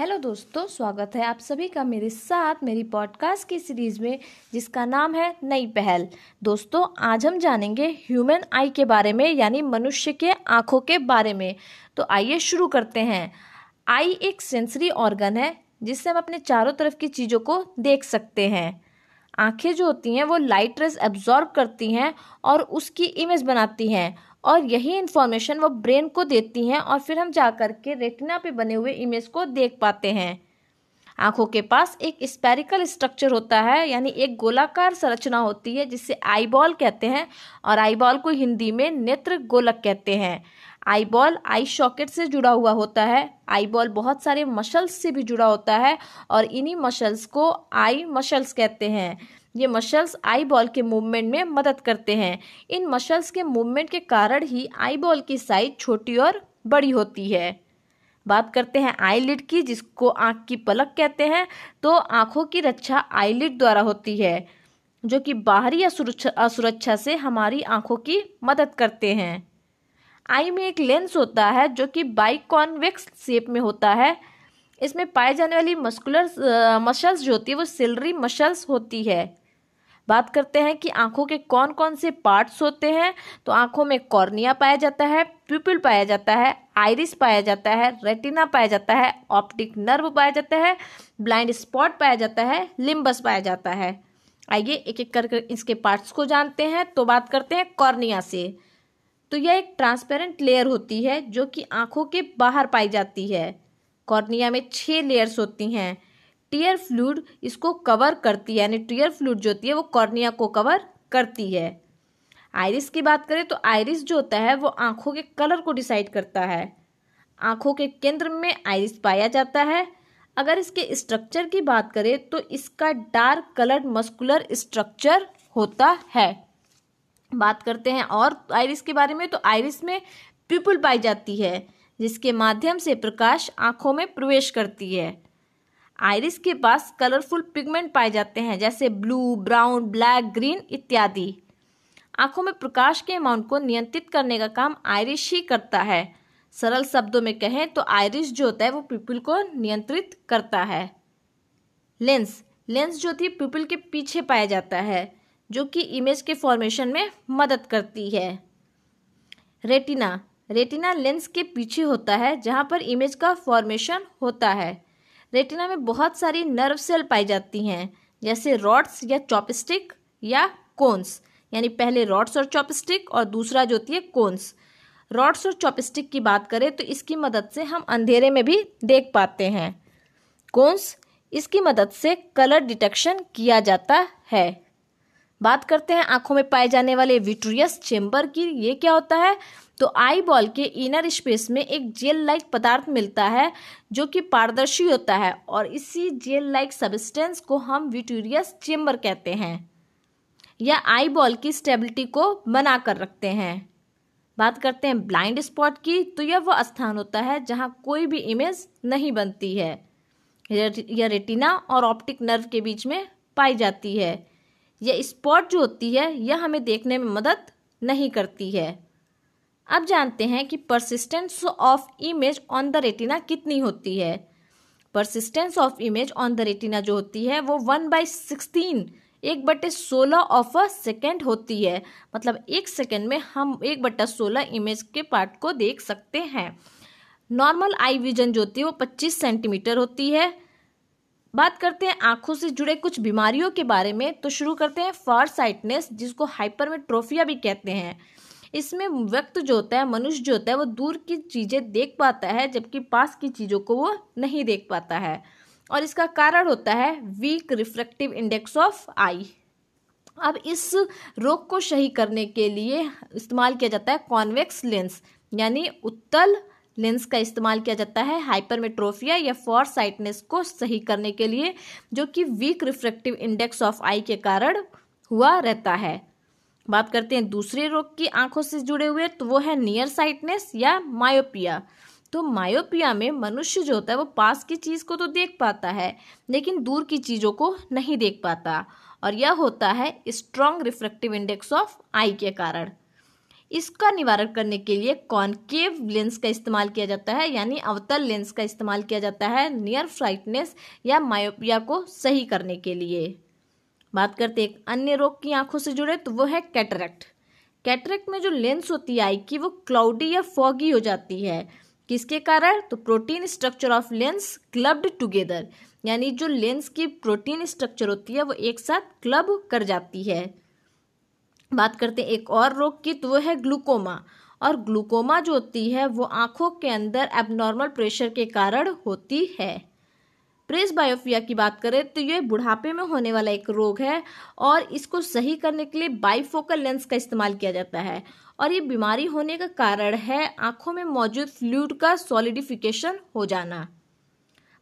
Hello दोस्तों, स्वागत है आप सभी का मेरे साथ मेरी पॉडकास्ट की सीरीज़ में, जिसका नाम है नई पहल। दोस्तों, आज हम जानेंगे ह्यूमन आई के बारे में, यानी मनुष्य के आँखों के बारे में। तो आइए शुरू करते हैं। आई एक सेंसरी ऑर्गन है, जिससे हम अपने चारों तरफ़ की चीज़ों को देख सकते हैं। आँखें जो होती हैं, वो लाइट रेज एब्जॉर्ब करती हैं और उसकी इमेज बनाती हैं। और यही इन्फॉर्मेशन वो ब्रेन को देती हैं और फिर हम जा कर के रेटिना पे बने हुए इमेज को देख पाते हैं। आँखों के पास एक स्पेरिकल स्ट्रक्चर होता है, यानी एक गोलाकार संरचना होती है, जिसे आईबॉल कहते हैं और आईबॉल को हिंदी में नेत्र गोलक कहते हैं। आईबॉल आई शॉकेट से जुड़ा हुआ होता है। आईबॉल बहुत सारे मशल्स से भी जुड़ा होता है और इन्हीं मशल्स को आई मशल्स कहते हैं। ये मशल्स आई बॉल के मूवमेंट में मदद करते हैं। इन मशल्स के मूवमेंट के कारण ही आई बॉल की साइज़ छोटी और बड़ी होती है। बात करते हैं आईलिड की, जिसको आँख की पलक कहते हैं तो आँखों की रक्षा आईलिड द्वारा होती है, जो कि बाहरी असुरक्षा से हमारी आँखों की मदद करते हैं। आई में एक लेंस होता है, जो कि बाई कॉन्वेक्स शेप में होता है। इसमें पाए जाने वाली मस्कुलर मसल्स जो होती है, वो सिलरी मसल्स होती है। बात करते हैं कि आँखों के कौन कौन से पार्ट्स होते हैं। तो आँखों में कॉर्निया पाया जाता है प्यूपिल पाया जाता है आइरिस पाया जाता है रेटिना पाया जाता है ऑप्टिक नर्व पाया जाता है ब्लाइंड स्पॉट पाया जाता है लिम्बस पाया जाता है। आइए एक एक कर इसके पार्ट्स को जानते हैं। तो बात करते हैं कॉर्निया से। तो यह एक ट्रांसपेरेंट लेयर होती है, जो कि आँखों के बाहर पाई जाती है। कॉर्निया में छह लेयर्स होती हैं। टीयर फ्लूड इसको कवर करती है, यानी टीयर फ्लूड जो होती है वो कॉर्निया को कवर करती है। आयरिस की बात करें तो आयरिस जो होता है वो आँखों के कलर को डिसाइड करता है। आँखों के केंद्र में आयरिस पाया जाता है। अगर इसके स्ट्रक्चर की बात करें तो इसका डार्क कलर्ड मस्कुलर स्ट्रक्चर होता है। बात करते हैं और आयरिस के बारे में तो आयरिस में पिपुल पाई जाती है, जिसके माध्यम से प्रकाश आँखों में प्रवेश करती है। आइरिस के पास कलरफुल पिगमेंट पाए जाते हैं, जैसे ब्लू, ब्राउन, ब्लैक, ग्रीन इत्यादि। आँखों में प्रकाश के अमाउंट को नियंत्रित करने का काम आयरिश ही करता है। सरल शब्दों में कहें तो आयरिश जो होता है, वो पिपल को नियंत्रित करता है। लेंस। लेंस जो है पिपल के पीछे पाया जाता है, जो कि इमेज के फॉर्मेशन में मदद करती है। रेटिना। रेटिना लेंस के पीछे होता है, जहाँ पर इमेज का फॉर्मेशन होता है। रेटिना में बहुत सारी नर्व सेल पाई जाती हैं, जैसे रॉड्स या चॉपस्टिक या कोन्स। यानी पहले रॉड्स और चॉपस्टिक और दूसरा जो होती है कोन्स। रॉड्स और चॉपस्टिक की बात करें तो इसकी मदद से हम अंधेरे में भी देख पाते हैं। कोन्स, इसकी मदद से कलर डिटेक्शन किया जाता है। बात करते हैं आँखों में पाए जाने वाले विट्रियस चेम्बर की। ये क्या होता है? तो आई बॉल के इनर स्पेस में एक जेल लाइक पदार्थ मिलता है, जो कि पारदर्शी होता है, और इसी जेल लाइक सब्सटेंस को हम विटूरियस चेम्बर कहते हैं। या आई बॉल की स्टेबिलिटी को बना कर रखते हैं। बात करते हैं ब्लाइंड स्पॉट की तो यह वह स्थान होता है जहाँ कोई भी इमेज नहीं बनती है। यह रेटिना और ऑप्टिक नर्व के बीच में पाई जाती है। यह स्पॉट जो होती है, यह हमें देखने में मदद नहीं करती है। अब जानते हैं कि persistence of image on the retina कितनी होती है? Persistence of image on the retina जो होती है, वो वन बाई सिक्सटीन एक बटे सोलह ऑफ़ अ सेकेंड होती है। मतलब एक सेकेंड में हम एक बटा सोलह इमेज के पार्ट को देख सकते हैं। नॉर्मल आई विजन जो होती है, वो पच्चीस सेंटीमीटर होती है। बात करते हैं आँखों से जुड़े कुछ बीमारियों के बारे में तो शुरू करते हैं फार साइटनेस जिसको हाइपरमेट्रोफिया भी कहते हैं। इसमें व्यक्त जो होता है, मनुष्य जो होता है, वो दूर की चीज़ें देख पाता है, जबकि पास की चीज़ों को वो नहीं देख पाता है। और इसका कारण होता है weak reflective index of eye अब इस रोग को सही करने के लिए इस्तेमाल किया जाता है कॉन्वेक्स लेंस यानी उत्तल लेंस का इस्तेमाल किया जाता है हाइपरमेट्रोफिया या फॉर साइटनेस को सही करने के लिए, जो कि weak reflective index of eye के कारण हुआ रहता है। बात करते हैं दूसरे रोग की आँखों से जुड़े हुए तो वो है नियर साइटनेस या मायोपिया तो मायोपिया में मनुष्य जो होता है, वो पास की चीज़ को तो देख पाता है, लेकिन दूर की चीज़ों को नहीं देख पाता। और यह होता है strong reflective index of eye के कारण। इसका निवारण करने के लिए कॉनकेव लेंस का इस्तेमाल किया जाता है, यानी अवतल लेंस का इस्तेमाल किया जाता है नियर फ्राइटनेस या मायोपिया को सही करने के लिए। बात करते एक अन्य रोग की आँखों से जुड़े तो वो है कैटरेक्ट। कैटरेक्ट में जो लेंस होती है आई की, वो क्लाउडी या फॉगी हो जाती है। किसके कारण? तो protein structure of lens clubbed together. यानी जो लेंस की प्रोटीन स्ट्रक्चर होती है, वो एक साथ क्लब कर जाती है। बात करते हैं एक और रोग की तो वो है ग्लूकोमा। और ग्लूकोमा जो होती है, वो आँखों के अंदर एबनॉर्मल प्रेशर के कारण होती है। प्रेस बायोफिया की बात करें तो ये बुढ़ापे में होने वाला एक रोग है और इसको सही करने के लिए बाईफोकल लेंस का इस्तेमाल किया जाता है। और ये बीमारी होने का कारण है आँखों में मौजूद फ्लूड का सॉलिडिफिकेशन हो जाना।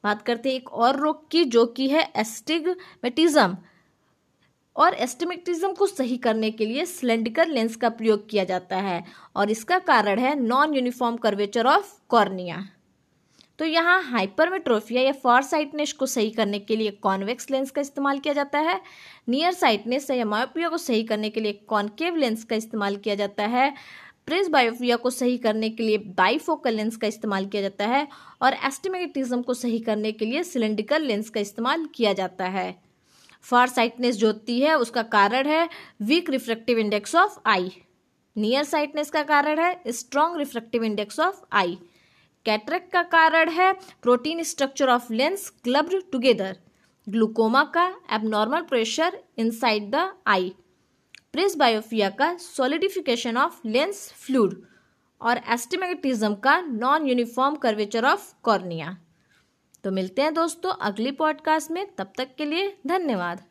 बात करते हैं एक और रोग की, जो कि है एस्टिगमेटिज्म और एस्टिमेटिज्म को सही करने के लिए सिलेंडिकल लेंस का प्रयोग किया जाता है और इसका कारण है non uniform curvature of cornea तो यहाँ हाइपरमेट्रोफिया या फॉर साइटनेस को सही करने के लिए कॉन्वेक्स लेंस का इस्तेमाल किया जाता है। नियर साइटनेस या मायोपिया को सही करने के लिए कॉन्केव लेंस का इस्तेमाल किया जाता है। प्रेस बायोफिया को सही करने के लिए बाईफोकल लेंस का इस्तेमाल किया जाता है और एस्टिमेटिज्म को सही करने के लिए सिलेंड्रिकल लेंस का इस्तेमाल किया जाता है। फार साइटनेस जो होती है, उसका कारण है weak refractive index of eye near sightedness का कारण है strong refractive index of eye cataract का कारण है protein structure of lens clubbed together, glaucoma का abnormal pressure inside the eye presbyopia का सॉलिडिफिकेशन ऑफ़ लेंस फ्लूड और एस्टिमेटिज्म का non uniform curvature of cornea तो मिलते हैं दोस्तों अगली पॉडकास्ट में, तब तक के लिए धन्यवाद।